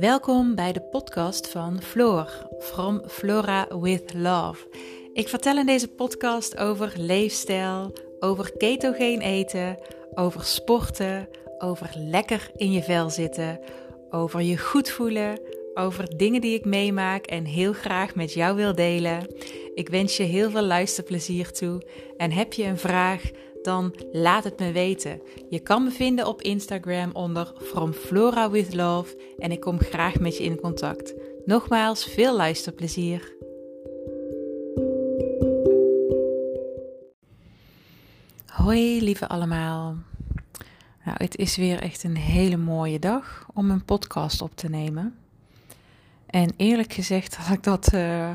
Welkom bij de podcast van Floor, From Flora with Love. Ik vertel in deze podcast over leefstijl, over ketogeen eten, over sporten, over lekker in je vel zitten, over je goed voelen, over dingen die ik meemaak en heel graag met jou wil delen. Ik wens je heel veel luisterplezier toe en heb je een vraag? Dan laat het me weten. Je kan me vinden op Instagram onder From Flora with Love en ik kom graag met je in contact. Nogmaals, veel luisterplezier. Hoi lieve allemaal. Nou, het is weer echt een hele mooie dag om een podcast op te nemen. En eerlijk gezegd had ik dat uh,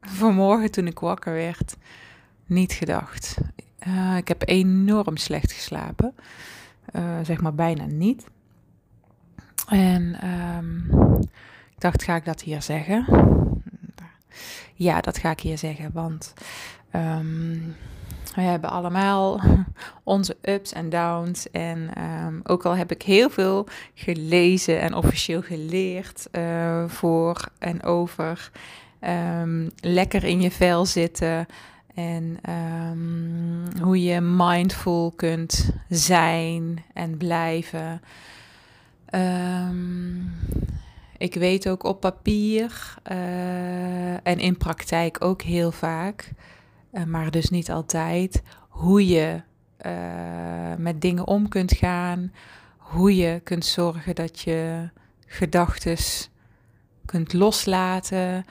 vanmorgen toen ik wakker werd niet gedacht. Uh, ik heb enorm slecht geslapen. Uh, zeg maar bijna niet. En um, ik dacht, ga ik dat hier zeggen? Ja, dat ga ik hier zeggen, want um, we hebben allemaal onze ups en downs. En um, ook al heb ik heel veel gelezen en officieel geleerd uh, voor en over lekker in je vel zitten, en um, hoe je mindful kunt zijn en blijven. Um, ik weet ook op papier uh, en in praktijk ook heel vaak, uh, maar dus niet altijd, hoe je uh, met dingen om kunt gaan. Hoe je kunt zorgen dat je gedachten kunt loslaten.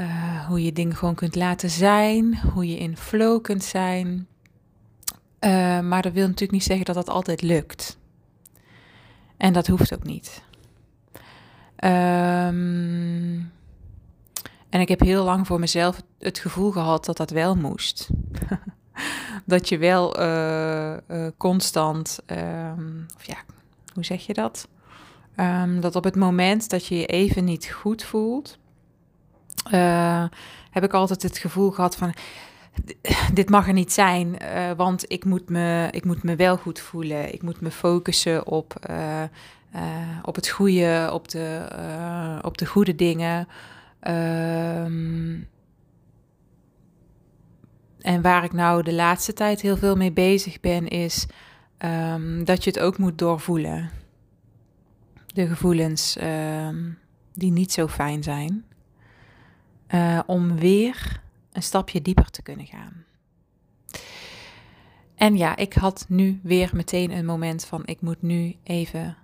Uh, hoe je dingen gewoon kunt laten zijn, hoe je in flow kunt zijn. Uh, maar dat wil natuurlijk niet zeggen dat dat altijd lukt. En dat hoeft ook niet. Um, en ik heb heel lang voor mezelf het gevoel gehad dat dat wel moest. dat je wel uh, constant, um, of ja, hoe zeg je dat? Um, dat op het moment dat je je even niet goed voelt, uh, heb ik altijd het gevoel gehad van dit mag er niet zijn, uh, want ik moet, me, ik moet me wel goed voelen. Ik moet me focussen op, uh, op het goede, op de, op de goede dingen. Um, en waar ik nou de laatste tijd heel veel mee bezig ben, is um, dat je het ook moet doorvoelen. De gevoelens um, die niet zo fijn zijn uh, om weer een stapje dieper te kunnen gaan. En ja, ik had nu weer meteen een moment van ik moet nu even,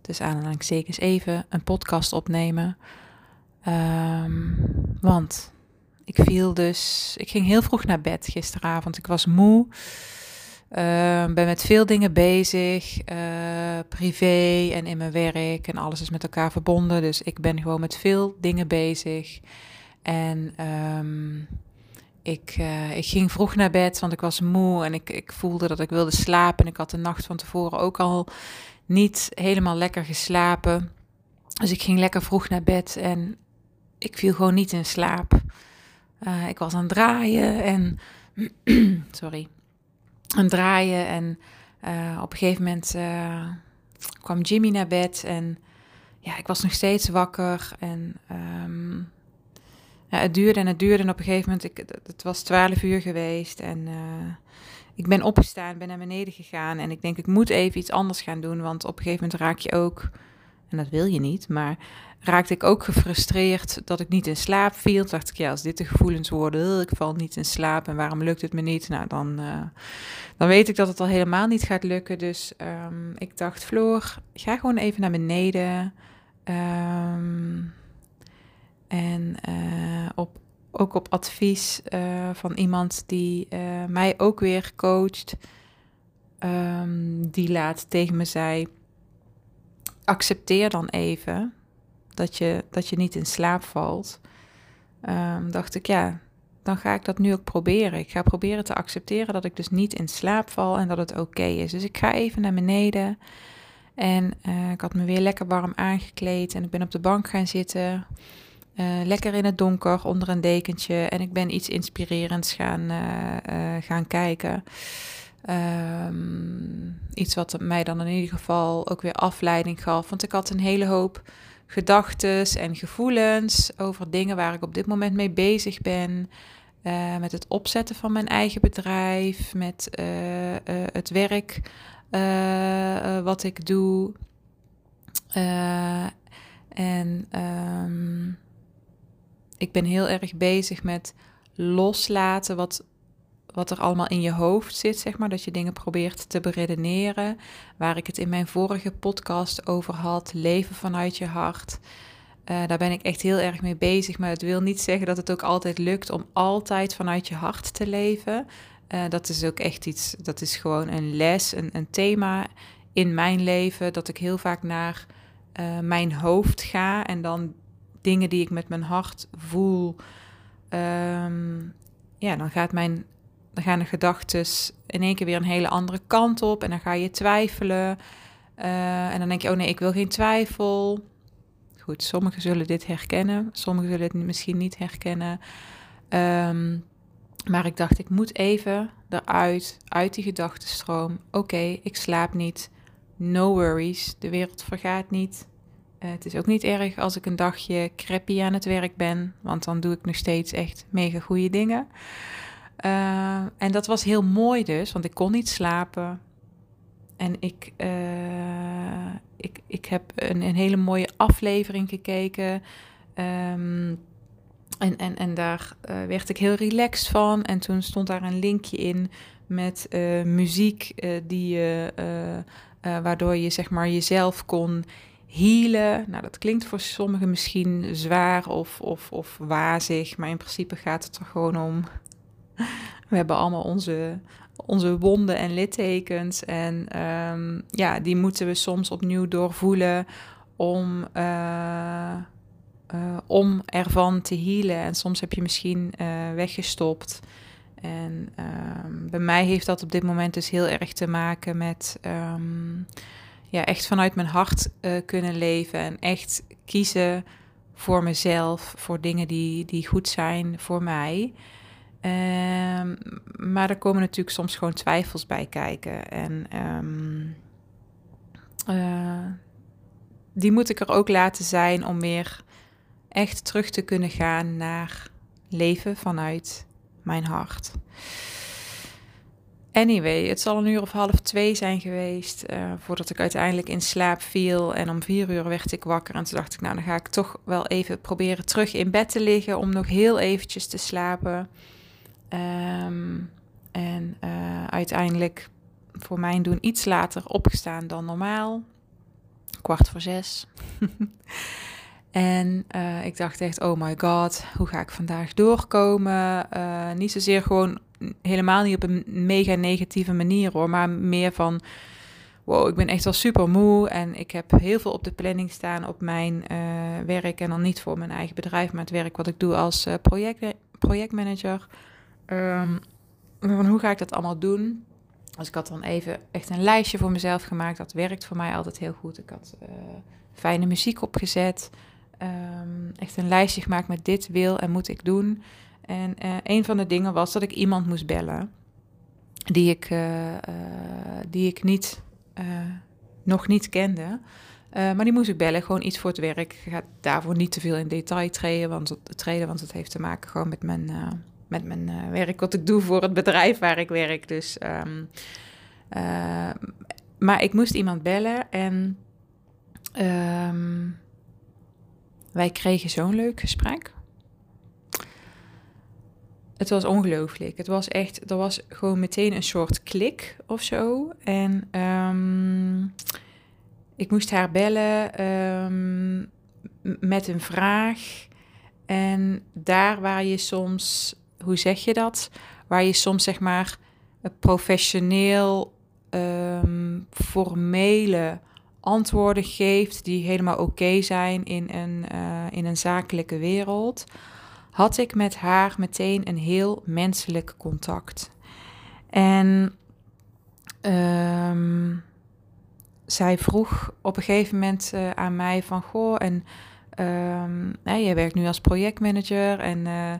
dus aanhalingstekens even, een podcast opnemen. Um, want ik viel dus, ik ging heel vroeg naar bed gisteravond. Ik was moe. Uh, ben met veel dingen bezig, uh, privé en in mijn werk en alles is met elkaar verbonden. Dus ik ben gewoon met veel dingen bezig. En um, ik, uh, ik ging vroeg naar bed, want ik was moe en ik, ik voelde dat ik wilde slapen. En ik had de nacht van tevoren ook al niet helemaal lekker geslapen. Dus ik ging lekker vroeg naar bed en ik viel gewoon niet in slaap. ik was aan het draaien en. sorry aan draaien. En uh, op een gegeven moment uh, kwam Jimmy naar bed en ja, ik was nog steeds wakker. En um, ja, het duurde en het duurde. En op een gegeven moment, ik, het was twaalf uur geweest. En uh, ik ben opgestaan, ben naar beneden gegaan. En ik denk, ik moet even iets anders gaan doen. Want op een gegeven moment raak je ook, en dat wil je niet, maar raakte ik ook gefrustreerd dat ik niet in slaap viel. Dacht ik, ja, als dit de gevoelens worden, ik val niet in slaap en waarom lukt het me niet? Nou, dan, uh, dan weet ik dat het al helemaal niet gaat lukken. Dus um, ik dacht, Floor, ga gewoon even naar beneden. Um, en uh, op, ook op advies uh, van iemand die mij ook weer coacht, um, die laat tegen me zei, accepteer dan even dat je, dat je niet in slaap valt, um, dacht ik, ja, dan ga ik dat nu ook proberen. Ik ga proberen te accepteren dat ik dus niet in slaap val en dat het oké is. Dus ik ga even naar beneden en uh, ik had me weer lekker warm aangekleed en ik ben op de bank gaan zitten. Uh, lekker in het donker onder een dekentje en ik ben iets inspirerends gaan, uh, gaan kijken. Ehm, iets wat mij dan in ieder geval ook weer afleiding gaf. Want ik had een hele hoop gedachten en gevoelens over dingen waar ik op dit moment mee bezig ben. Uh, met het opzetten van mijn eigen bedrijf, met uh, uh, het werk wat ik doe. en um, ik ben heel erg bezig met loslaten wat, wat er allemaal in je hoofd zit, zeg maar. Dat je dingen probeert te beredeneren. Waar ik het in mijn vorige podcast over had, leven vanuit je hart. Uh, daar ben ik echt heel erg mee bezig. Maar het wil niet zeggen dat het ook altijd lukt om altijd vanuit je hart te leven. Uh, dat is ook echt iets, dat is gewoon een les, een, een thema in mijn leven. Dat ik heel vaak naar uh, mijn hoofd ga en dan dingen die ik met mijn hart voel, um, ja, dan gaat mijn, dan gaan de gedachten in één keer weer een hele andere kant op en dan ga je twijfelen. Uh, en dan denk je, oh nee, ik wil geen twijfel. Goed, sommigen zullen dit herkennen, sommigen zullen het misschien niet herkennen. Um, maar ik dacht, ik moet even eruit, uit die gedachtenstroom. Oké, ik slaap niet. No worries, de wereld vergaat niet. Uh, het is ook niet erg als ik een dagje crappy aan het werk ben, want dan doe ik nog steeds echt mega goede dingen. Uh, en dat was heel mooi dus, want ik kon niet slapen. En ik, uh, ik, ik heb een, een hele mooie aflevering gekeken. Um, en, en, en daar werd ik heel relaxed van. En toen stond daar een linkje in met muziek die, waardoor je zeg maar jezelf kon healen. Nou, dat klinkt voor sommigen misschien zwaar of, of, of wazig, maar in principe gaat het er gewoon om. We hebben allemaal onze, onze wonden en littekens. En um, ja, die moeten we soms opnieuw doorvoelen om, uh, uh, om ervan te healen. En soms heb je misschien uh, weggestopt. En um, bij mij heeft dat op dit moment dus heel erg te maken met. Um, ja, echt vanuit mijn hart kunnen leven en echt kiezen voor mezelf, voor dingen die, die goed zijn voor mij. Um, maar er komen natuurlijk soms gewoon twijfels bij kijken. En um, uh, die moet ik er ook laten zijn om weer echt terug te kunnen gaan naar leven vanuit mijn hart. Anyway, het zal een uur of half twee zijn geweest uh, voordat ik uiteindelijk in slaap viel. En om vier uur werd ik wakker en toen dacht ik, nou dan ga ik toch wel even proberen terug in bed te liggen om nog heel eventjes te slapen. Um, en uh, uiteindelijk voor mijn doen iets later opgestaan dan normaal. Kwart voor zes. En uh, ik dacht echt, oh my god, hoe ga ik vandaag doorkomen? Uh, niet zozeer gewoon helemaal niet op een mega negatieve manier hoor, maar meer van wow, ik ben echt wel super moe en ik heb heel veel op de planning staan op mijn uh, werk en dan niet voor mijn eigen bedrijf, maar het werk wat ik doe als uh, project, projectmanager. Um, van hoe ga ik dat allemaal doen? Dus ik had dan even echt een lijstje voor mezelf gemaakt. Dat werkt voor mij altijd heel goed. Ik had uh, fijne muziek opgezet. Um, echt een lijstje gemaakt met dit wil en moet ik doen. En uh, een van de dingen was dat ik iemand moest bellen die ik, uh, die ik niet, nog niet kende. maar die moest ik bellen, gewoon iets voor het werk. Ik ga daarvoor niet te veel in detail treden, want treden, want het heeft te maken gewoon met mijn, met mijn werk wat ik doe voor het bedrijf waar ik werk. Dus, um, maar ik moest iemand bellen en um, wij kregen zo'n leuk gesprek het was ongelooflijk. Het was echt, er was gewoon meteen een soort klik of zo. En um, ik moest haar bellen met een vraag. En daar waar je soms, hoe zeg je dat? Waar je soms zeg maar professioneel um, formele antwoorden geeft die helemaal oké zijn in een, uh, in een zakelijke wereld had ik met haar meteen een heel menselijk contact. En um, zij vroeg op een gegeven moment uh, aan mij van, goh, en um, jij werkt nu als projectmanager en uh,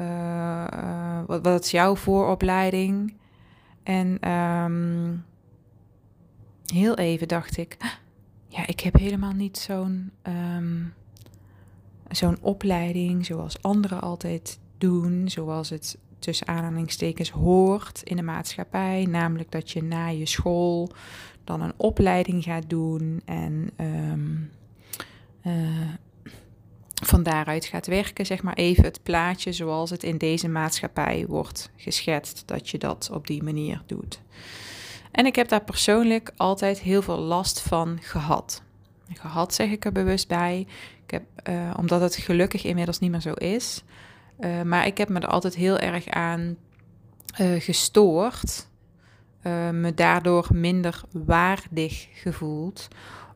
uh, wat, wat is jouw vooropleiding? En ehm, heel even dacht ik, ja, ik heb helemaal niet zo'n ehm, zo'n opleiding zoals anderen altijd doen, zoals het tussen aanhalingstekens hoort in de maatschappij, namelijk dat je na je school dan een opleiding gaat doen en um, van daaruit gaat werken, zeg maar even het plaatje zoals het in deze maatschappij wordt geschetst, dat je dat op die manier doet. En ik heb daar persoonlijk altijd heel veel last van gehad. Gehad zeg ik er bewust bij, ik heb, uh, omdat het gelukkig inmiddels niet meer zo is. Uh, maar ik heb me er altijd heel erg aan uh, gestoord, me daardoor minder waardig gevoeld,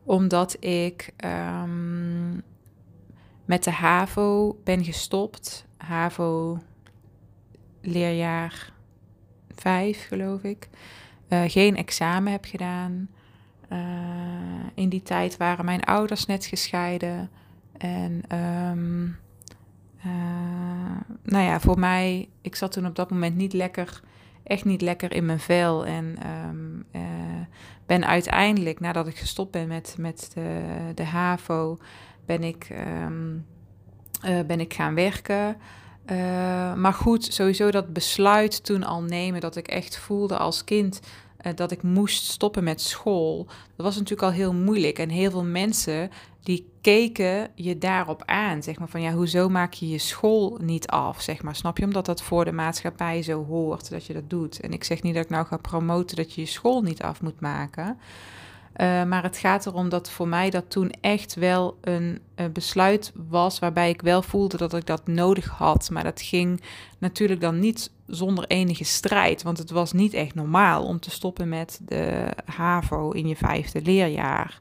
omdat ik um, met de HAVO ben gestopt. HAVO leerjaar 5, geloof ik. Uh, geen examen heb gedaan. Uh, in die tijd waren mijn ouders net gescheiden. En um, nou ja, voor mij, ik zat toen op dat moment niet lekker, echt niet lekker in mijn vel. En um, ben uiteindelijk, nadat ik gestopt ben met, met de, de HAVO, ben ik, um, uh, ben ik gaan werken. Uh, maar goed, sowieso dat besluit toen al nemen, dat ik echt voelde als kind uh, dat ik moest stoppen met school. Dat was natuurlijk al heel moeilijk. En heel veel mensen die keken je daarop aan. Zeg maar van ja, hoezo maak je je school niet af? Zeg maar, snap je? Omdat dat voor de maatschappij zo hoort dat je dat doet. En ik zeg niet dat ik nou ga promoten dat je je school niet af moet maken. Uh, maar het gaat erom dat voor mij dat toen echt wel een, een, besluit was waarbij ik wel voelde dat ik dat nodig had. Maar dat ging natuurlijk dan niet zonder enige strijd, want het was niet echt normaal om te stoppen met de HAVO in je vijfde leerjaar.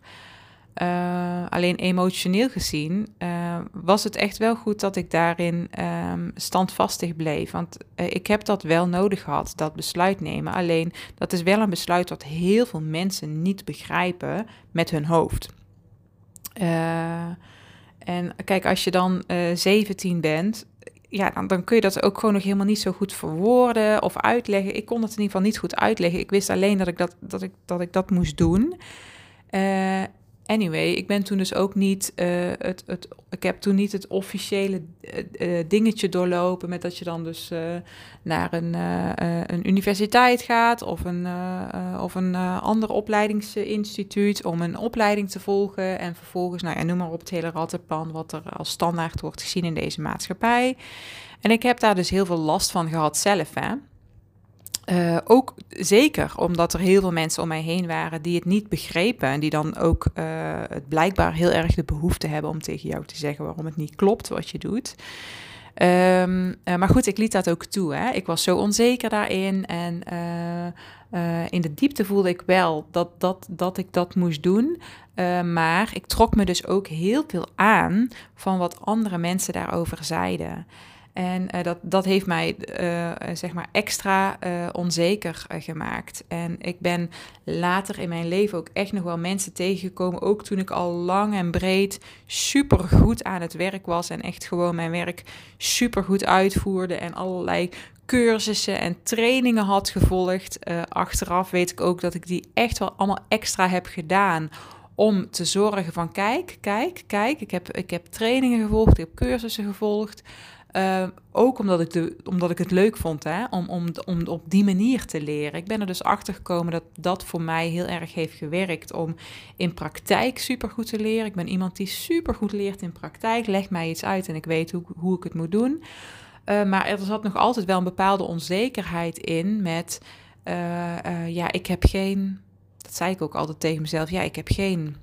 Uh, alleen emotioneel gezien uh, was het echt wel goed dat ik daarin um, standvastig bleef. Want uh, ik heb dat wel nodig gehad, dat besluit nemen. Alleen dat is wel een besluit dat heel veel mensen niet begrijpen met hun hoofd. en kijk, als je dan 17 bent, ja, dan, dan, kun je dat ook gewoon nog helemaal niet zo goed verwoorden of uitleggen. Ik kon het in ieder geval niet goed uitleggen. Ik wist alleen dat ik dat, dat, ik, dat, ik dat moest doen. Uh, Anyway, ik ben toen dus ook niet uh, het, het. Ik heb toen niet het officiële uh, dingetje doorlopen. met dat je dan dus naar een, een universiteit gaat. of een, of een ander opleidingsinstituut. om een opleiding te volgen. En vervolgens, nou ja, noem maar op het hele rattenplan. wat er als standaard wordt gezien in deze maatschappij. En ik heb daar dus heel veel last van gehad zelf. Hè. Uh, ook zeker omdat er heel veel mensen om mij heen waren die het niet begrepen. En die dan ook uh, het blijkbaar heel erg de behoefte hebben om tegen jou te zeggen waarom het niet klopt wat je doet. Um, uh, maar goed, ik liet dat ook toe. Hè. Ik was zo onzeker daarin. En in de diepte voelde ik wel dat, dat, dat ik dat moest doen. maar ik trok me dus ook heel veel aan van wat andere mensen daarover zeiden. En uh, dat, dat heeft mij uh, zeg maar extra onzeker gemaakt. En ik ben later in mijn leven ook echt nog wel mensen tegengekomen. Ook toen ik al lang en breed super goed aan het werk was. En echt gewoon mijn werk super goed uitvoerde. En allerlei cursussen en trainingen had gevolgd. achteraf weet ik ook dat ik die echt wel allemaal extra heb gedaan om te zorgen van kijk, kijk, kijk. Ik heb, ik heb trainingen gevolgd, ik heb cursussen gevolgd. Uh, ook omdat ik, de, omdat ik het leuk vond hè, om, om, om op die manier te leren. Ik ben er dus achter gekomen dat dat voor mij heel erg heeft gewerkt om in praktijk supergoed te leren. Ik ben iemand die supergoed leert in praktijk. Leg mij iets uit en ik weet hoe, hoe ik het moet doen. Uh, maar er zat nog altijd wel een bepaalde onzekerheid in met, uh, ja, ik heb geen, dat zei ik ook altijd tegen mezelf, ja, ik heb geen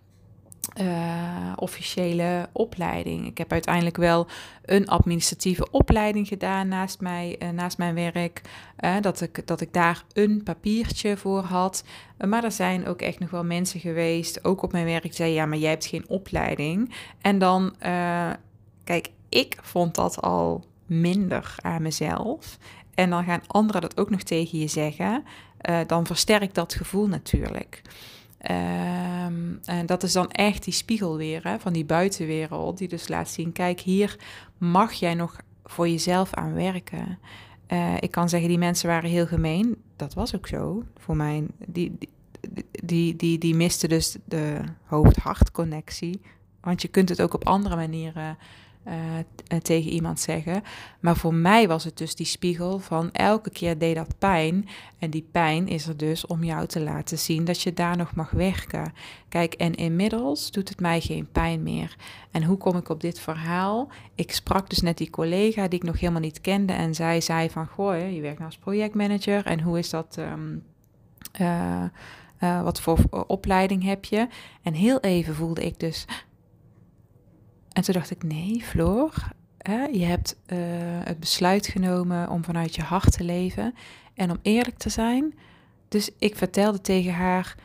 uh, officiële opleiding. Ik heb uiteindelijk wel een administratieve opleiding gedaan naast, mij, uh, naast mijn werk. Uh, dat, ik, dat ik daar een papiertje voor had. maar er zijn ook echt nog wel mensen geweest, ook op mijn werk, die zeiden: Ja, maar jij hebt geen opleiding. En dan, kijk, ik vond dat al minder aan mezelf. En dan gaan anderen dat ook nog tegen je zeggen. dan versterkt dat gevoel natuurlijk. Um, en dat is dan echt die spiegel weer hè, van die buitenwereld, die dus laat zien: kijk, hier mag jij nog voor jezelf aan werken. ik kan zeggen, die mensen waren heel gemeen. Dat was ook zo voor mij. Die, die, die, die, die miste dus de hoofd-hart connectie. Want je kunt het ook op andere manieren uh, tegen iemand zeggen. Maar voor mij was het dus die spiegel van elke keer deed dat pijn. En die pijn is er dus om jou te laten zien dat je daar nog mag werken. Kijk, en inmiddels doet het mij geen pijn meer. En hoe kom ik op dit verhaal? Ik sprak dus net die collega die ik nog helemaal niet kende. En zij zei van, goh, je werkt nou als projectmanager. En hoe is dat... Um, uh, wat voor opleiding heb je? En heel even voelde ik dus, en toen dacht ik, nee, Floor, hè, je hebt uh, het besluit genomen om vanuit je hart te leven en om eerlijk te zijn. Dus ik vertelde tegen haar,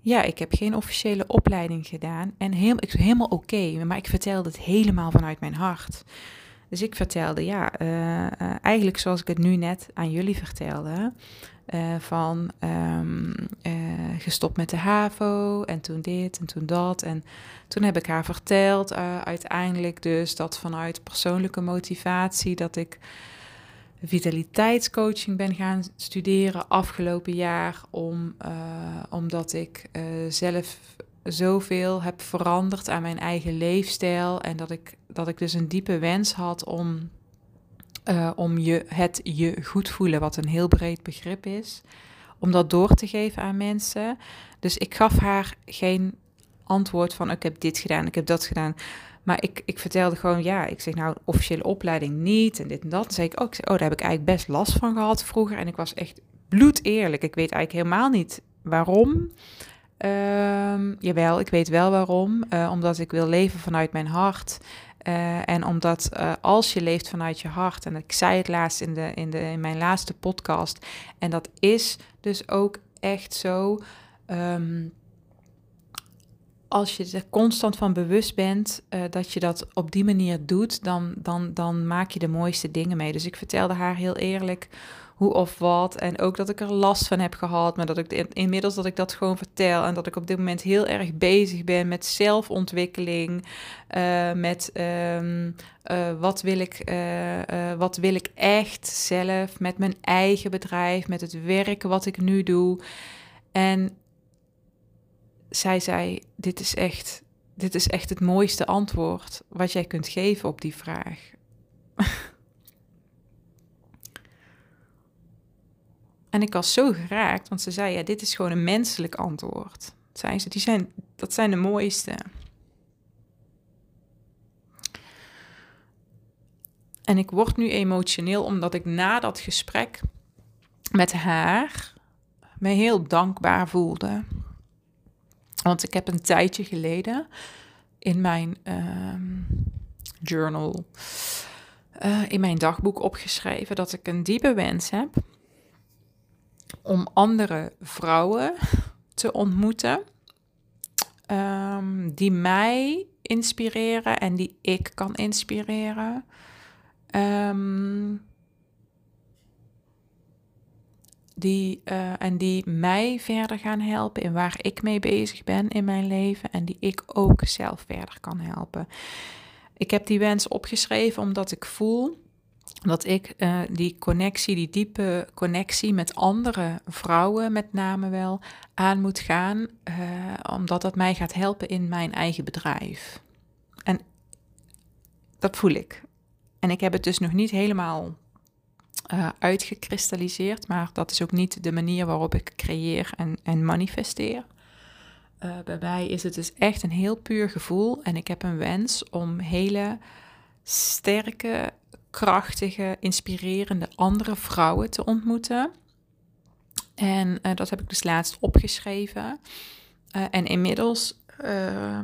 ja, ik heb geen officiële opleiding gedaan en heel, ik, helemaal oké, maar ik vertelde het helemaal vanuit mijn hart. Dus ik vertelde, ja, uh, uh, eigenlijk zoals ik het nu net aan jullie vertelde. Uh, van um, gestopt met de HAVO en toen dit en toen dat. En toen heb ik haar verteld uiteindelijk dus dat vanuit persoonlijke motivatie dat ik vitaliteitscoaching ben gaan studeren afgelopen jaar. Om, omdat ik zelf zoveel heb veranderd aan mijn eigen leefstijl. En dat ik, dat ik dus een diepe wens had om, uh, om je, het je goed voelen, wat een heel breed begrip is, om dat door te geven aan mensen. Dus ik gaf haar geen antwoord van ik heb dit gedaan, ik heb dat gedaan. Maar ik, ik vertelde gewoon, ja, ik zeg nou, officiële opleiding niet en dit en dat. Dan zei ik ook, oh, daar heb ik eigenlijk best last van gehad vroeger. En ik was echt bloed eerlijk. Ik weet eigenlijk helemaal niet waarom. Um, jawel, ik weet wel waarom. Uh, omdat ik wil leven vanuit mijn hart. Uh, en omdat uh, als je leeft vanuit je hart, en ik zei het laatst in, de, in, de, in mijn laatste podcast, en dat is dus ook echt zo. Um, als je er constant van bewust bent uh, dat je dat op die manier doet, dan, dan, dan maak je de mooiste dingen mee. Dus ik vertelde haar heel eerlijk hoe of wat. En ook dat ik er last van heb gehad. Maar dat ik inmiddels dat ik dat gewoon vertel. En dat ik op dit moment heel erg bezig ben met zelfontwikkeling. Uh, met um, uh, wat, wil ik, uh, wat wil ik echt zelf. Met mijn eigen bedrijf. Met het werken wat ik nu doe. En zij zei: Dit is echt. Dit is echt het mooiste antwoord wat jij kunt geven op die vraag. En ik was zo geraakt, want ze zei: ja, dit is gewoon een menselijk antwoord. Zei ze, die zijn, dat zijn de mooiste. En ik word nu emotioneel omdat ik na dat gesprek met haar me heel dankbaar voelde. Want ik heb een tijdje geleden in mijn uh, journal, uh, in mijn dagboek opgeschreven dat ik een diepe wens heb om andere vrouwen te ontmoeten um, die mij inspireren en die ik kan inspireren. Um, die, uh, en die mij verder gaan helpen in waar ik mee bezig ben in mijn leven en die ik ook zelf verder kan helpen. Ik heb die wens opgeschreven omdat ik voel dat ik uh, die connectie, die diepe connectie met andere vrouwen met name wel aan moet gaan, uh, omdat dat mij gaat helpen in mijn eigen bedrijf. En dat voel ik. En ik heb het dus nog niet helemaal uh, uitgekristalliseerd, maar dat is ook niet de manier waarop ik creëer en, en manifesteer. bij mij is het dus echt een heel puur gevoel en ik heb een wens om hele sterke krachtige, inspirerende andere vrouwen te ontmoeten. En uh, dat heb ik dus laatst opgeschreven. Uh, en inmiddels uh,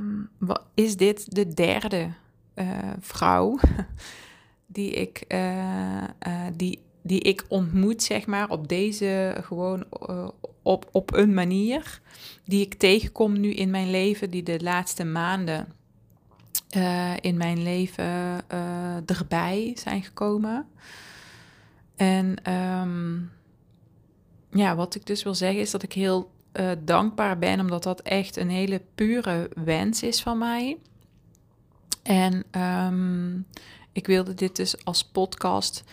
is dit de derde eh, vrouw die ik, die, die ik ontmoet, zeg maar, op deze gewoon op, op een manier. Die ik tegenkom nu in mijn leven, die de laatste maanden uh, in mijn leven uh, erbij zijn gekomen. En um, ja, wat ik dus wil zeggen is dat ik heel uh, dankbaar ben, omdat dat echt een hele pure wens is van mij. En um, ik wilde dit dus als podcast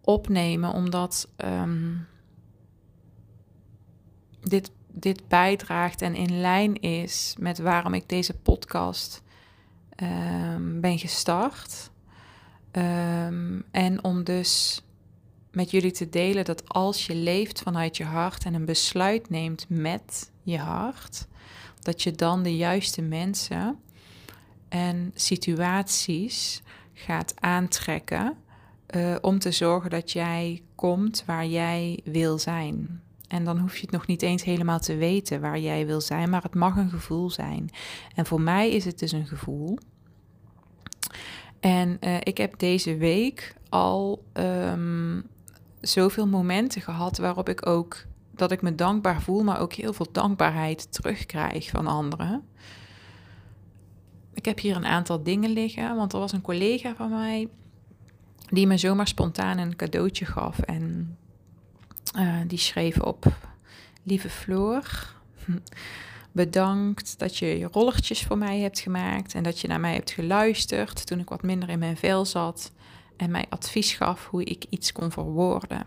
opnemen, omdat ehm, dit, dit bijdraagt en in lijn is met waarom ik deze podcast um, ben gestart. Um, en om dus met jullie te delen dat als je leeft vanuit je hart en een besluit neemt met je hart, dat je dan de juiste mensen en situaties gaat aantrekken uh, om te zorgen dat jij komt waar jij wil zijn. En dan hoef je het nog niet eens helemaal te weten waar jij wil zijn, maar het mag een gevoel zijn. En voor mij is het dus een gevoel. En uh, ik heb deze week al um, zoveel momenten gehad waarop ik ook dat ik me dankbaar voel, maar ook heel veel dankbaarheid terugkrijg van anderen. Ik heb hier een aantal dingen liggen, want er was een collega van mij die me zomaar spontaan een cadeautje gaf. En uh, die schreef op: Lieve Floor, bedankt dat je je rollertjes voor mij hebt gemaakt en dat je naar mij hebt geluisterd toen ik wat minder in mijn vel zat en mij advies gaf hoe ik iets kon verwoorden.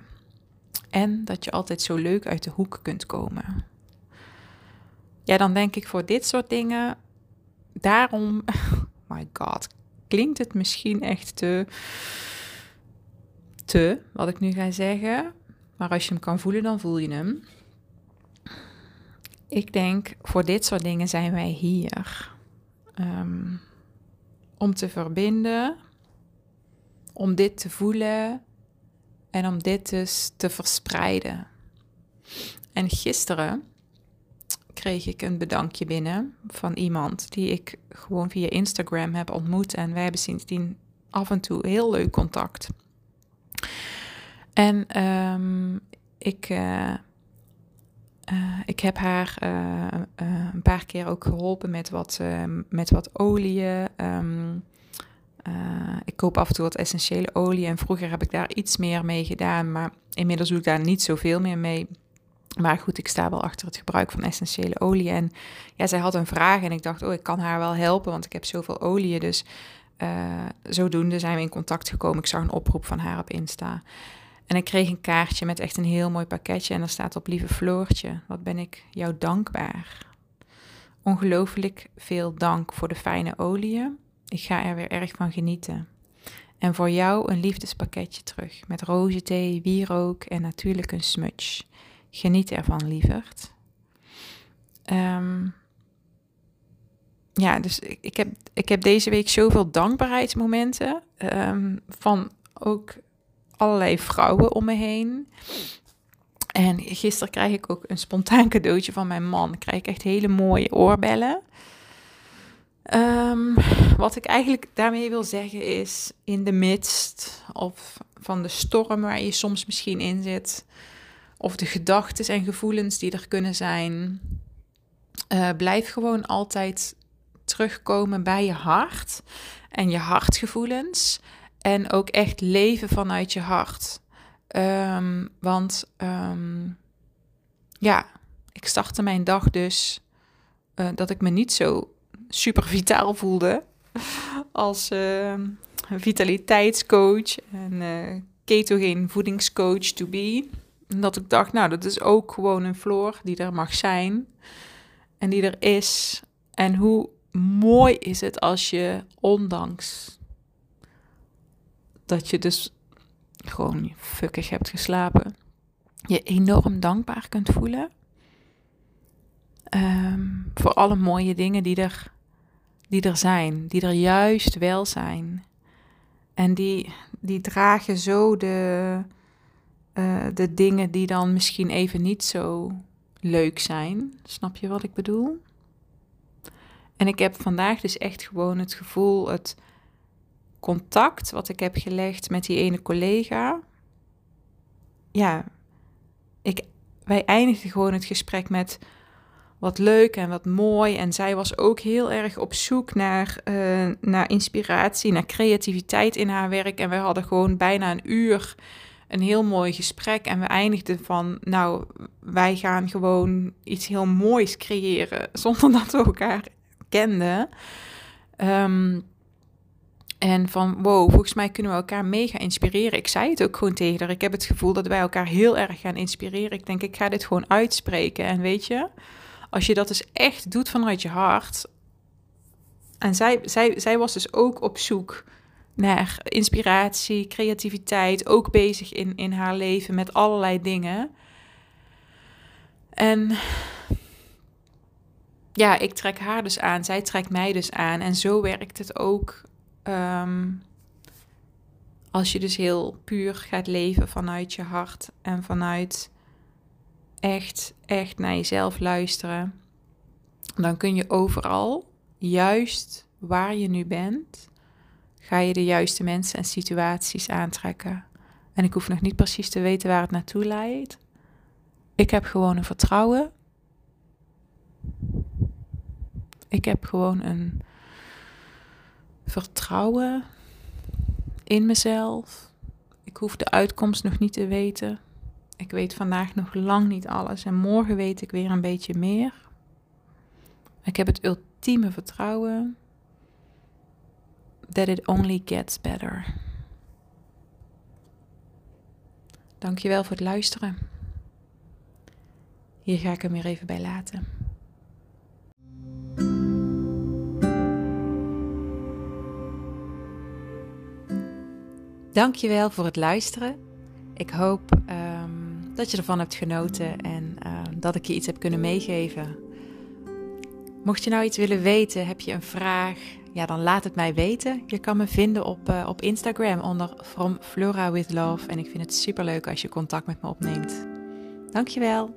En dat je altijd zo leuk uit de hoek kunt komen. Ja, dan denk ik voor dit soort dingen, daarom, my god, klinkt het misschien echt te, te, wat ik nu ga zeggen. Maar als je hem kan voelen, dan voel je hem. Ik denk, voor dit soort dingen zijn wij hier. Um, om te verbinden, om dit te voelen en om dit dus te verspreiden. En gisteren kreeg ik een bedankje binnen van iemand die ik gewoon via Instagram heb ontmoet. En wij hebben sindsdien af en toe heel leuk contact. En um, ik, uh, uh, ik heb haar uh, een paar keer ook geholpen met wat, met wat oliën. Um, ik koop af en toe wat essentiële olie en vroeger heb ik daar iets meer mee gedaan, maar inmiddels doe ik daar niet zoveel meer mee. Maar goed, ik sta wel achter het gebruik van essentiële olie. En ja, zij had een vraag en ik dacht, oh, ik kan haar wel helpen, want ik heb zoveel olie. Dus zodoende zijn we in contact gekomen. Ik zag een oproep van haar op Insta. En ik kreeg een kaartje met echt een heel mooi pakketje. En er staat op lieve Floortje, wat ben ik jou dankbaar. Ongelooflijk veel dank voor de fijne oliën. Ik ga er weer erg van genieten. En voor jou een liefdespakketje terug met rozenthee, wierook en natuurlijk een smudge. Geniet ervan, lieverd. Um, ja, dus ik, heb, ik heb deze week zoveel dankbaarheidsmomenten um, van ook allerlei vrouwen om me heen. En gisteren krijg ik ook een spontaan cadeautje van mijn man. Ik krijg echt hele mooie oorbellen. Um, wat ik eigenlijk daarmee wil zeggen is, in de midst of van de storm waar je soms misschien in zit, of de gedachten en gevoelens die er kunnen zijn, uh, blijf gewoon altijd terugkomen bij je hart en je hartgevoelens. En ook echt leven vanuit je hart. Um, want um, ja, ik startte mijn dag dus uh, dat ik me niet zo super vitaal voelde als uh, vitaliteitscoach en uh, ketogeen voedingscoach to be. En dat ik dacht, nou, dat is ook gewoon een floor die er mag zijn en die er is. En hoe mooi is het als je ondanks dat je dus gewoon fuckig hebt geslapen, je enorm dankbaar kunt voelen. Um, voor alle mooie dingen die er, die er zijn, die er juist wel zijn. En die, die dragen zo de, uh, de dingen die dan misschien even niet zo leuk zijn. Snap je wat ik bedoel? En ik heb vandaag dus echt gewoon het gevoel, het contact wat ik heb gelegd met die ene collega. Ja, ik, wij eindigden gewoon het gesprek met wat leuk en wat mooi. En zij was ook heel erg op zoek naar, uh, naar inspiratie, naar creativiteit in haar werk. En we hadden gewoon bijna een uur een heel mooi gesprek. En we eindigden van, nou, wij gaan gewoon iets heel moois creëren, zonder dat we elkaar kenden. Um, En van wow, volgens mij kunnen we elkaar mega inspireren. Ik zei het ook gewoon tegen haar. Ik heb het gevoel dat wij elkaar heel erg gaan inspireren. Ik denk, ik ga dit gewoon uitspreken. En weet je, als je dat dus echt doet vanuit je hart. En zij, zij, zij was dus ook op zoek naar inspiratie, creativiteit. Ook bezig in, in haar leven met allerlei dingen. En ja, ik trek haar dus aan, zij trekt mij dus aan. En zo werkt het ook Ehm, als je dus heel puur gaat leven vanuit je hart en vanuit echt, echt naar jezelf luisteren, dan kun je overal, juist waar je nu bent, ga je de juiste mensen en situaties aantrekken. En ik hoef nog niet precies te weten waar het naartoe leidt. Ik heb gewoon een vertrouwen. Ik heb gewoon een vertrouwen in mezelf. Ik hoef de uitkomst nog niet te weten. Ik weet vandaag nog lang niet alles en morgen weet ik weer een beetje meer. Ik heb het ultieme vertrouwen that it only gets better. Dankjewel voor het luisteren. Hier ga ik hem weer even bij laten. Dankjewel voor het luisteren. Ik hoop ehm, dat je ervan hebt genoten en ehm, dat ik je iets heb kunnen meegeven. Mocht je nou iets willen weten, heb je een vraag, ja, dan laat het mij weten. Je kan me vinden op, uh, op Instagram onder From Flora with Love. En ik vind het super leuk als je contact met me opneemt. Dankjewel.